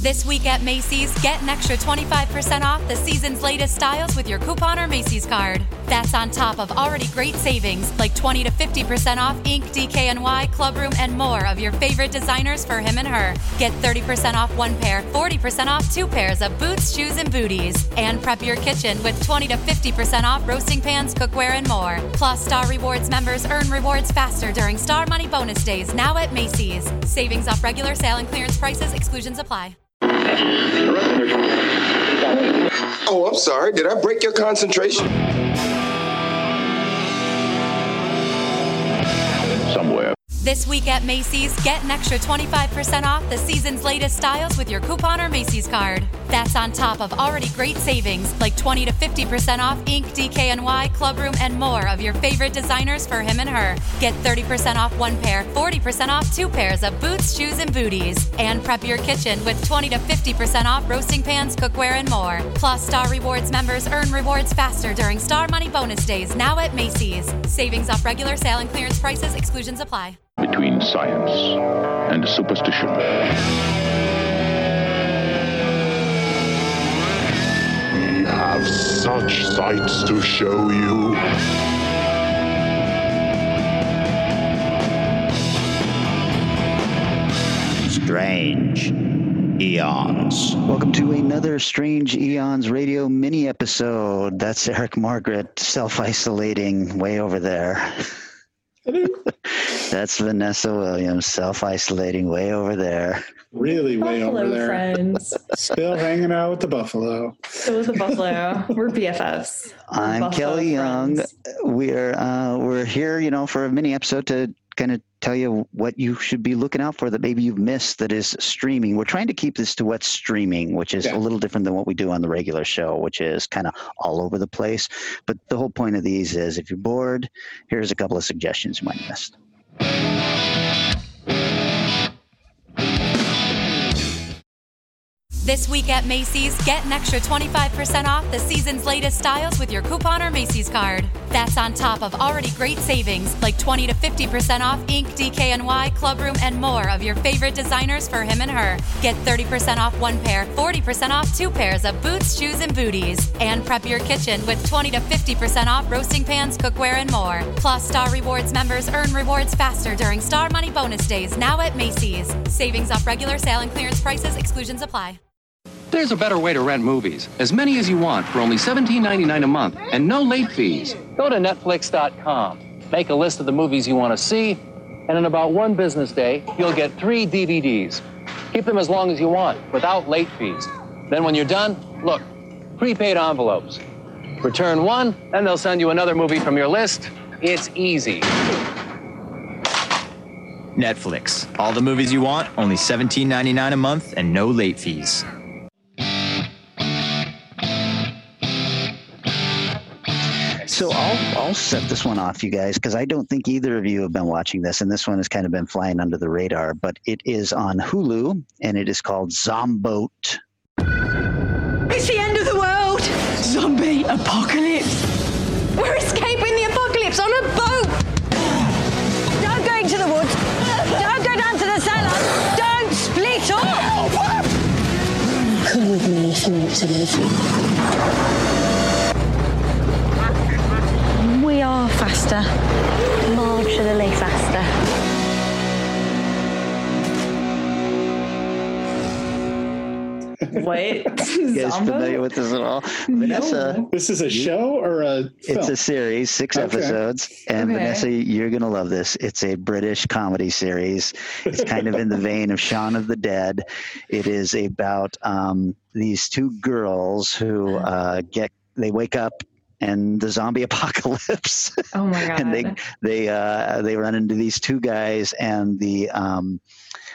This week at Macy's, get an extra 25% off the season's latest styles with your coupon or Macy's card. That's on top of already great savings like 20 to 50% off INC, DKNY, Clubroom, and more of your favorite designers for him and her. Get 30% off one pair, 40% off two pairs of boots, shoes, and booties. And prep your kitchen with 20 to 50% off roasting pans, cookware, and more. Plus, Star Rewards members earn rewards faster during Star Money bonus days now at Macy's. Savings off regular sale and clearance prices, exclusions apply. Oh, I'm sorry. Did I break your concentration? Somewhere. This week at Macy's, get an extra 25% off the season's latest styles with your coupon or Macy's card. That's on top of already great savings like 20 to 50% off INC, DKNY, Clubroom, and more of your favorite designers for him and her. Get 30% off one pair, 40% off two pairs of boots, shoes, and booties. And prep your kitchen with 20 to 50% off roasting pans, cookware, and more. Plus, Star Rewards members earn rewards faster during Star Money bonus days now at Macy's. Savings off regular sale and clearance prices, exclusions apply. Between science and superstition. We have such sights to show you. Strange Eons. Welcome to another Strange Eons radio mini episode. That's Eric Morgret self isolating way over there. That's Vanessa Williams self isolating way over there. Really way Buffalo over there. friends. Still hanging out with the buffalo. So with the buffalo, we're BFFs. I'm buffalo Kelly Young. We're uh, we're here, you know, for a mini episode to kind of tell you what you should be looking out for that maybe you've missed that is streaming. We're trying to keep this to what's streaming, which is Yeah. a little different than what we do on the regular show, which is kind of all over the place. But the whole point of these is if you're bored, here's a couple of suggestions you might have missed. Música This week at Macy's, get an extra 25% off the season's latest styles with your coupon or Macy's card. That's on top of already great savings like 20 to 50% off INC, DKNY, Clubroom, and more of your favorite designers for him and her. Get 30% off one pair, 40% off two pairs of boots, shoes, and booties. And prep your kitchen with 20 to 50% off roasting pans, cookware, and more. Plus, Star Rewards members earn rewards faster during Star Money bonus days now at Macy's. Savings off regular sale and clearance prices, exclusions apply. There's a better way to rent movies. As many as you want for only $17.99 a month and no late fees. Go to Netflix.com, make a list of the movies you want to see, and in about one business day, you'll get three DVDs. Keep them as long as you want, without late fees. Then when you're done, look, prepaid envelopes. Return one, and they'll send you another movie from your list. It's easy. Netflix. All the movies you want, only $17.99 a month and no late fees. I'll I'll set this one off, you guys, because I don't think either of you have been watching this, and this one has kind of been flying under the radar. But it is on Hulu, and it is called Zomboat. It's the end of the world! Zombie apocalypse! We're escaping the apocalypse on a boat! Don't go into the woods! Don't go down to the cellar! Don't split up! Come with me if you want to live. We are faster. Marginally faster. Wait, You guys familiar with this at all? Vanessa, This is a show or a it's a series, six Okay. episodes, and Okay. Vanessa, you're gonna love this. It's a British comedy series. It's kind of in the vein of Shaun of the Dead. It is about um, these two girls who uh, get they wake up and the zombie apocalypse. Oh my god. and they they uh, they run into these two guys and the um,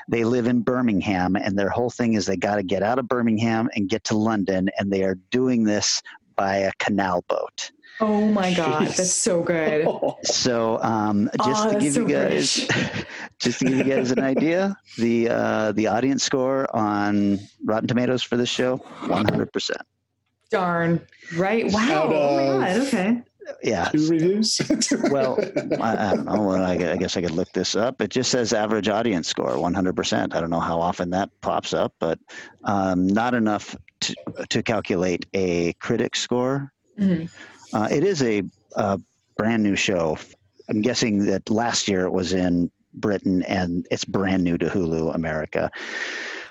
they live in Birmingham and their whole thing is they got to get out of Birmingham and get to London and they are doing this by a canal boat. oh my god, Jeez. that's so good. So um, just Oh, to give so you guys just to give you guys an idea, the uh, the audience score on Rotten Tomatoes for this show, one hundred percent. Darn. Right. Wow. Out oh my god. Okay. yeah. Two reviews. Well, I, I don't know. I, I guess I could look this up. It just says average audience score, 100%. I don't know how often that pops up, but um, not enough to, to calculate a critic score. Mhm. Uh, it is a, a brand new show. I'm guessing that last year it was in Britain and it's brand new to Hulu America.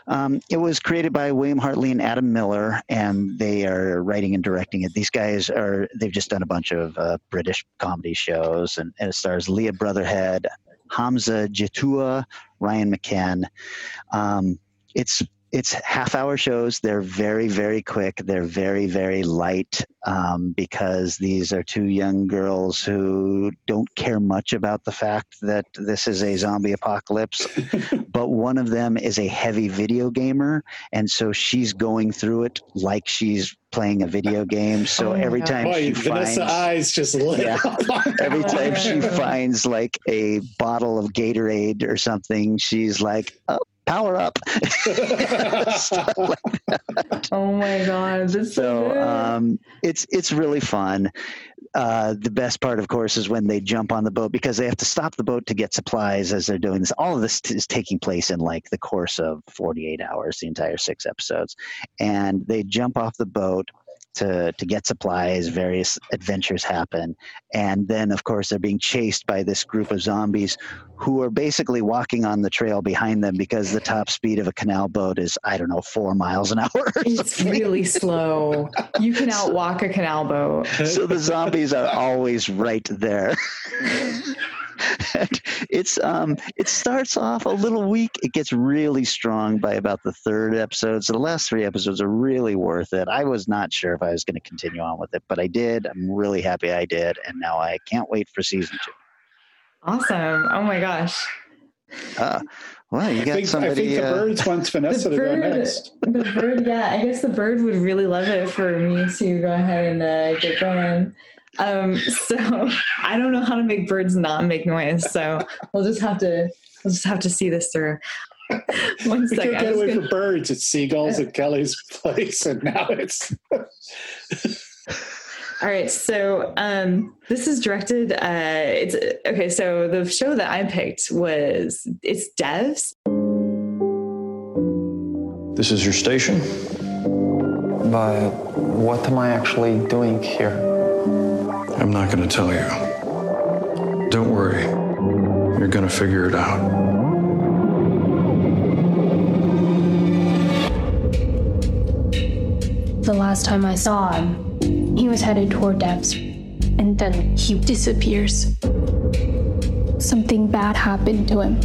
Um, it was created by William Hartley and Adam Miller, and they are writing and directing it. These guys are, they've just done a bunch of uh, British comedy shows, and, and it stars Leah Brotherhead, Hamza Jeetooa, Ryan McKen. Um, it's it's half hour shows. They're very, very quick. They're very, very light um, because these are two young girls who don't care much about the fact that this is a zombie apocalypse. but one of them is a heavy video gamer. And so she's going through it like she's playing a video game. So Oh every time Boy, she Vanessa finds. eyes just lit Yeah. Every time she finds like a bottle of Gatorade or something, she's like, oh, power up. Like. Oh my god, that's so, So um, it's it's really fun. Uh, the best part, of course, is when they jump on the boat because they have to stop the boat to get supplies as they're doing this. All of this t- is taking place in like the course of 48 hours, the entire six episodes, and they jump off the boat to to get supplies. Various adventures happen, and then, of course, they're being chased by this group of zombies who are basically walking on the trail behind them because the top speed of a canal boat is I don't know four miles an hour. it's really slow. You can outwalk a canal boat. so the zombies are always right there. And it's um it starts off a little weak. It gets really strong by about the third episode. So the last three episodes are really worth it. I was not sure if I was going to continue on with it, but I did. I'm really happy I did, and now I can't wait for season two. Awesome. Oh my gosh. Uh, well, you I got think, I think the uh, birds wants Vanessa to go bird, next. the bird, yeah, I guess the bird would really love it for me to go ahead and uh, get going. Um, so I don't know how to make birds not make noise, so we'll just have to we'll just have to see this through. One We second. can't I'm get away gonna- from birds. It's seagulls at Kelly's place, and now it's All right, so um, this is directed. Uh, it's okay. So the show that I picked was it's Devs. This is your station? But what am I actually doing here? I'm not going to tell you. Don't worry. You're going to figure it out. The last time I saw him, he was headed toward Devs, and then he disappears. Something bad happened to him.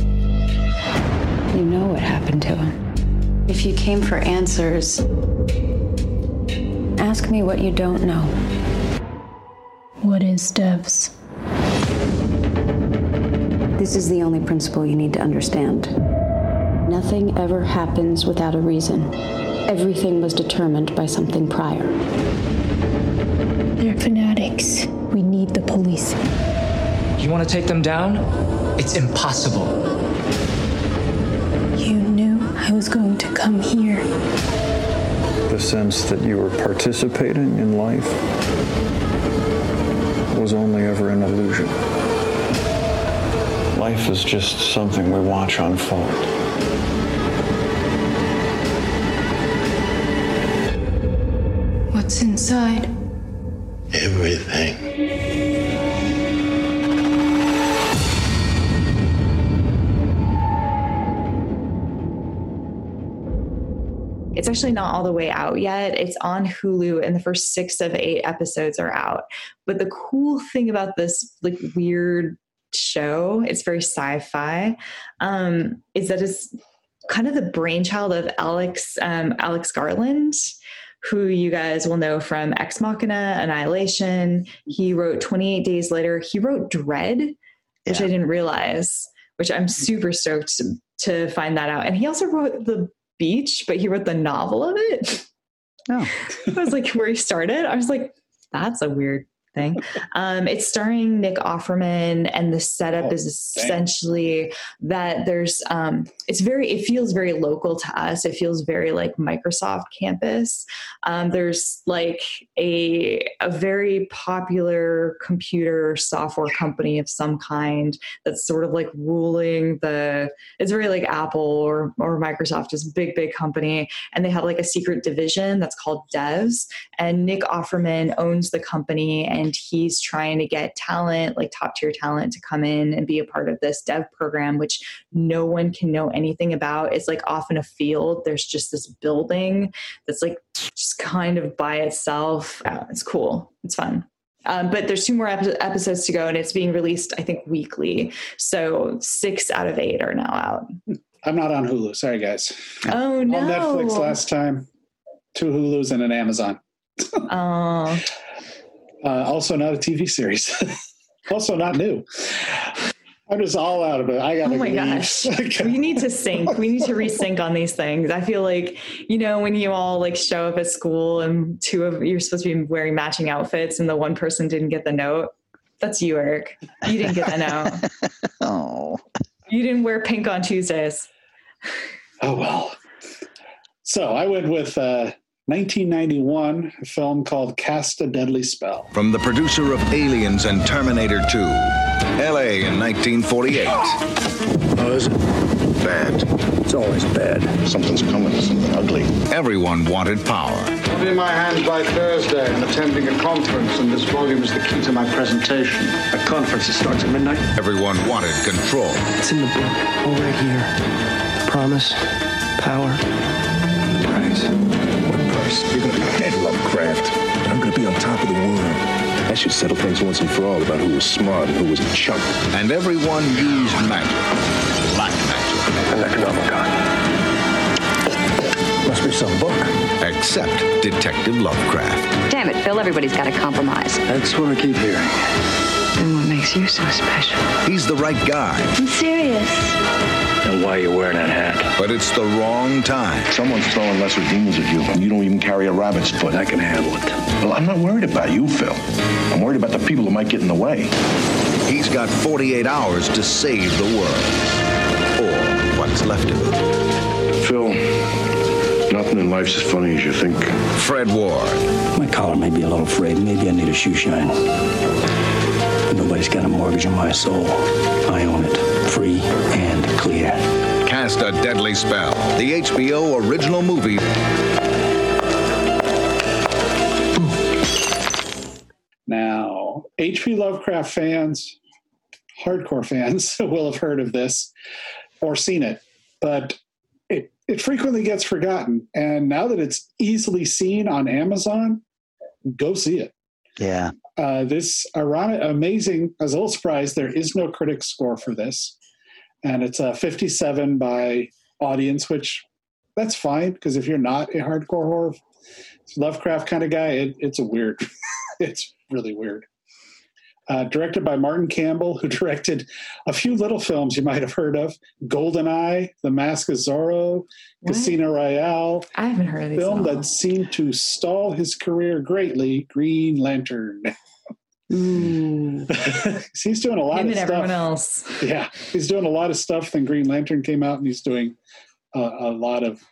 You know what happened to him. If you came for answers, ask me what you don't know. What is Devs? This is the only principle you need to understand. Nothing ever happens without a reason. Everything was determined by something prior. They're fanatics. We need the police. You want to take them down? It's impossible. You knew I was going to come here. The sense that you were participating in life was only ever an illusion. Life is just something we watch unfold. What's inside? Everything. It's actually not all the way out yet. It's on Hulu, and the first six of eight episodes are out. But the cool thing about this like weird show, it's very sci-fi, um, is that it's kind of the brainchild of Alex um, Alex Garland, who you guys will know from Ex Machina, Annihilation. He wrote 28 Days Later. He wrote Dredd, which I didn't realize, which I'm super stoked to, to find that out. And he also wrote The Beach, but he wrote the novel of it. Oh. I was like, where he started, I was like, that's a weird thing. Um, it's starring Nick Offerman, and the setup Oh, is essentially that there's. Um, it's very. It feels very local to us. It feels very like Microsoft campus. Um, there's like a a very popular computer software company of some kind that's sort of like ruling the. It's very like Apple or or Microsoft is a big big company, and they have like a secret division that's called Devs, and Nick Offerman owns the company and he's trying to get talent, like top tier talent, to come in and be a part of this dev program, which no one can know anything about. It's like off in a field. There's just this building that's like just kind of by itself. It's cool. It's fun. Um, but there's two more epi- episodes to go, and it's being released, I think, weekly. So six out of eight are now out. I'm not on Hulu. Sorry, guys. Oh no! On Netflix last time. Two Hulus and an Amazon. Oh, Uh, also not a TV series. also not new. I'm just all out of it. I gotta Oh my leave. gosh. we need to sync. We need to resync on these things. I feel like, you know, when you all like show up at school and two of you're supposed to be wearing matching outfits and the one person didn't get the note. That's you, Eric. You didn't get the note. oh. You didn't wear pink on Tuesdays. Oh well. So I went with uh, 1991, a film called Cast a Deadly Spell. From the producer of Aliens and Terminator 2, LA in 1948. Oh, is it? Bad. It's always bad. Something's coming, something ugly. Everyone wanted power. I'll be in my hands by Thursday. I'm attending a conference, and this volume is the key to my presentation. A conference that starts at midnight? Everyone wanted control. It's in the book. Right here. Promise, power, price. What? You're gonna be dead, Lovecraft. And I'm gonna be on top of the world. That should settle things once and for all about who was smart and who was a chump. And everyone used magic. Black magic. The Necronomicon. Must be some book. Except Detective Lovecraft. Damn it, Phil, everybody's got to compromise. That's what I keep hearing. And what makes you so special? He's the right guy. I'm serious. And why are you wearing that hat? But it's the wrong time. Someone's throwing lesser demons at you, and you don't even carry a rabbit's foot. I can handle it. Well, I'm not worried about you, Phil. I'm worried about the people who might get in the way. He's got 48 hours to save the world. Or what's left of it. Phil, nothing in life's as funny as you think. Fred Ward. My collar may be a little frayed. Maybe I need a shoe shine. But nobody's got a mortgage on my soul. I own it. Free and clear. Cast a Deadly Spell. The HBO original movie. Now, H.P. Lovecraft fans, hardcore fans, will have heard of this or seen it, but it, it frequently gets forgotten. And now that it's easily seen on Amazon, go see it. Yeah. Uh, this ironic, amazing, I was a little surprised there is no critic score for this. And it's a 57 by audience, which that's fine because if you're not a hardcore horror Lovecraft kind of guy, it, it's a weird, it's really weird. Uh, directed by Martin Campbell, who directed a few little films you might have heard of Golden Eye, The Mask of Zorro, What? Casino Royale. I haven't heard of these. Film that seemed to stall his career greatly, Green Lantern. Ooh. he's doing a lot Him of and stuff. everyone else. Yeah, he's doing a lot of stuff. Then Green Lantern came out, and he's doing a, a lot of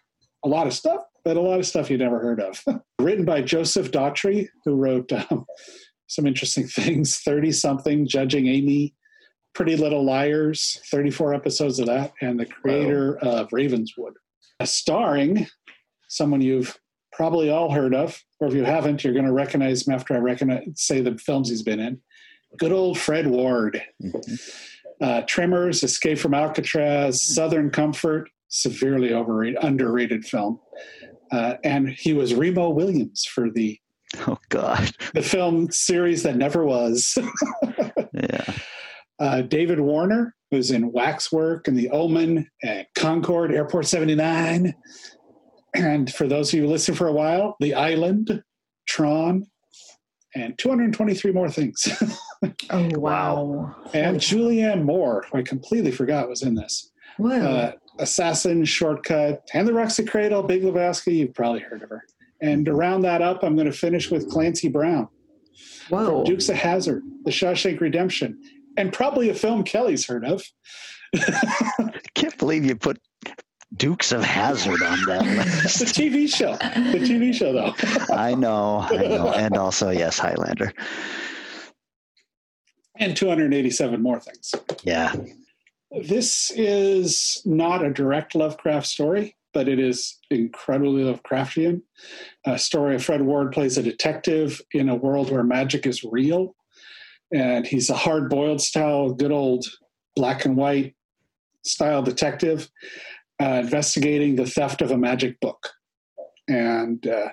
a lot of stuff, but a lot of stuff you never heard of. Written by Joseph Dougherty, who wrote um, some interesting things. Thirty something, Judging Amy, Pretty Little Liars, thirty-four episodes of that, and the creator of Ravenswood, Uh, starring someone you've probably all heard of, or if you haven't, you're going to recognize him after I recognize say the films he's been in. Good old Fred Ward. Uh, Tremors, Escape from Alcatraz, Southern Comfort, severely overrated, underrated film. Uh, and he was Remo Williams for the Oh God. the film series that never was. Yeah. Uh, David Warner, who's in Waxwork and The Omen and Concorde, Airport 79. And for those of you who listen for a while, The Island, Tron, and 223 more things. Oh wow. and Julianne Moore, who I completely forgot was in this. Whoa. Uh, Assassin, Shortcut, and The Roxy Cradle, Big Lebowski. You've probably heard of her. And to round that up, I'm going to finish with Clancy Brown. Whoa. Dukes of Hazzard, The Shawshank Redemption, and probably a film Kelly's heard of. Can't believe you put Dukes of Hazzard on that list. the TV show. The TV show, though. I know, I know. And also, yes, Highlander. And 287 more things. Yeah. This is not a direct Lovecraft story, but it is incredibly Lovecraftian. A story of Fred Ward plays a detective in a world where magic is real. And he's a hard boiled style, good old black and white style detective uh, investigating the theft of a magic book. And uh,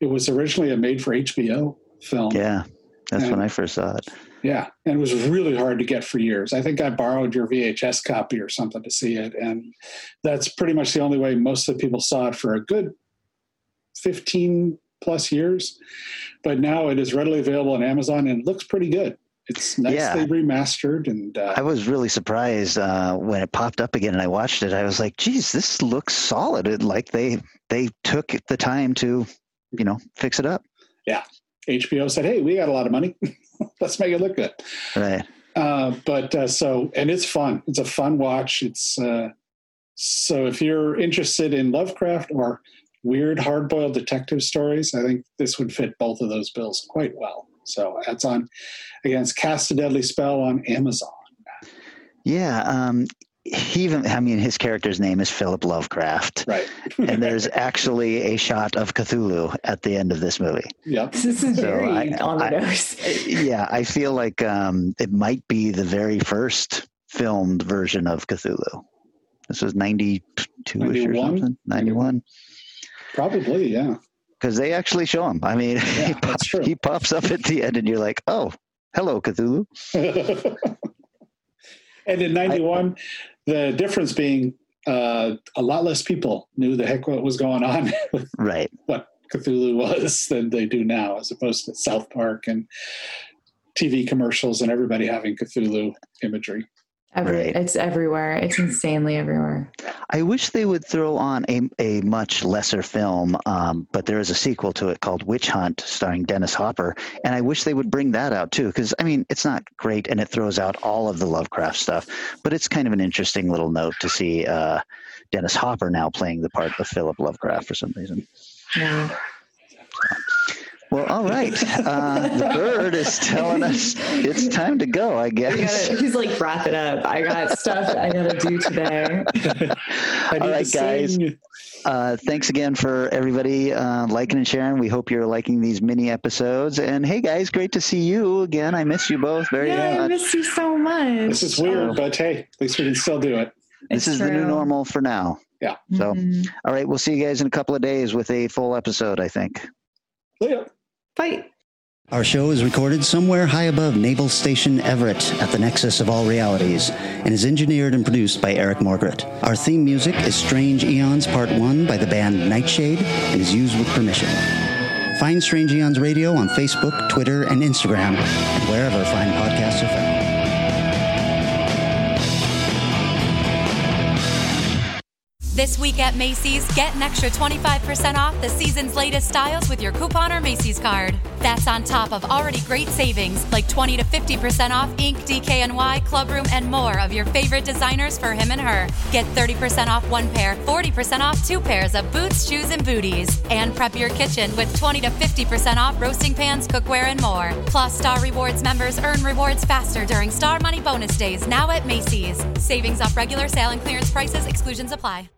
it was originally a made for HBO film. Yeah, that's And- when I first saw it. Yeah, and it was really hard to get for years. I think I borrowed your VHS copy or something to see it, and that's pretty much the only way most of the people saw it for a good fifteen plus years. But now it is readily available on Amazon and it looks pretty good. It's nicely Yeah. remastered, and uh, I was really surprised uh, when it popped up again and I watched it. I was like, geez, this looks solid. It, like they they took the time to, you know, fix it up. yeah, HBO said, "Hey, we got a lot of money. Let's make it look good." Right. Uh, but uh, so, and it's fun. It's a fun watch. It's uh, so if you're interested in Lovecraft or weird hard-boiled detective stories, I think this would fit both of those bills quite well. So that's on against Cast a Deadly Spell on Amazon. Yeah. Um, he even, I mean, his character's name is Philip Lovecraft. Right. and there's actually a shot of Cthulhu at the end of this movie. Yep. This is So very I- on the I- nose. Yeah, I feel like um, it might be the very first filmed version of Cthulhu. This was 92 or something. 91. Probably, yeah. Because they actually show him. I mean, he, pops, he pops up at the end and you're like, oh, hello, Cthulhu. and in 91 the difference being uh, a lot less people knew the heck what was going on with Right. what cthulhu was than they do now as opposed to south park and tv commercials and everybody having cthulhu imagery Every, Right. It's everywhere. It's insanely everywhere. I wish they would throw on a, a much lesser film, um, but there is a sequel to it called Witch Hunt, starring Dennis Hopper, and I wish they would bring that out too. Because I mean, it's not great, and it throws out all of the Lovecraft stuff, but it's kind of an interesting little note to see uh, Dennis Hopper now playing the part of Philip Lovecraft for some reason. Yeah. Well, all right, uh, the bird is telling us it's time to go. I I guess. gotta, he's like, wrap it up. I got stuff I gotta do today. I All need right, to guys. Uh, thanks again for everybody uh, liking and sharing. We hope you're liking these mini episodes. And hey, guys, great to see you again. I miss you both very Yeah, I much. miss you so much. this is weird but hey at least we can still do it This It's is the new normal for now. yeah So, Mhm. all right, we'll see you guys in a couple of days with a full episode, I think. Later. Fight. Our show is recorded somewhere high above Naval Station Everett at the nexus of all realities and is engineered and produced by Eric Morgret. Our theme music is Strange Eons Part 1 by the band Nightshade and is used with permission. Find Strange Eons Radio on Facebook, Twitter, and Instagram, and wherever fine podcasts are found. This week at Macy's, get an extra 25% off the season's latest styles with your coupon or Macy's card. That's on top of already great savings like 20 to 50% off INC, DKNY, Clubroom, and more of your favorite designers for him and her. Get 30% off one pair, 40% off two pairs of boots, shoes, and booties. And prep your kitchen with 20 to 50% off roasting pans, cookware, and more. Plus, Star Rewards members earn rewards faster during Star Money bonus days now at Macy's. Savings off regular sale and clearance prices, exclusions apply.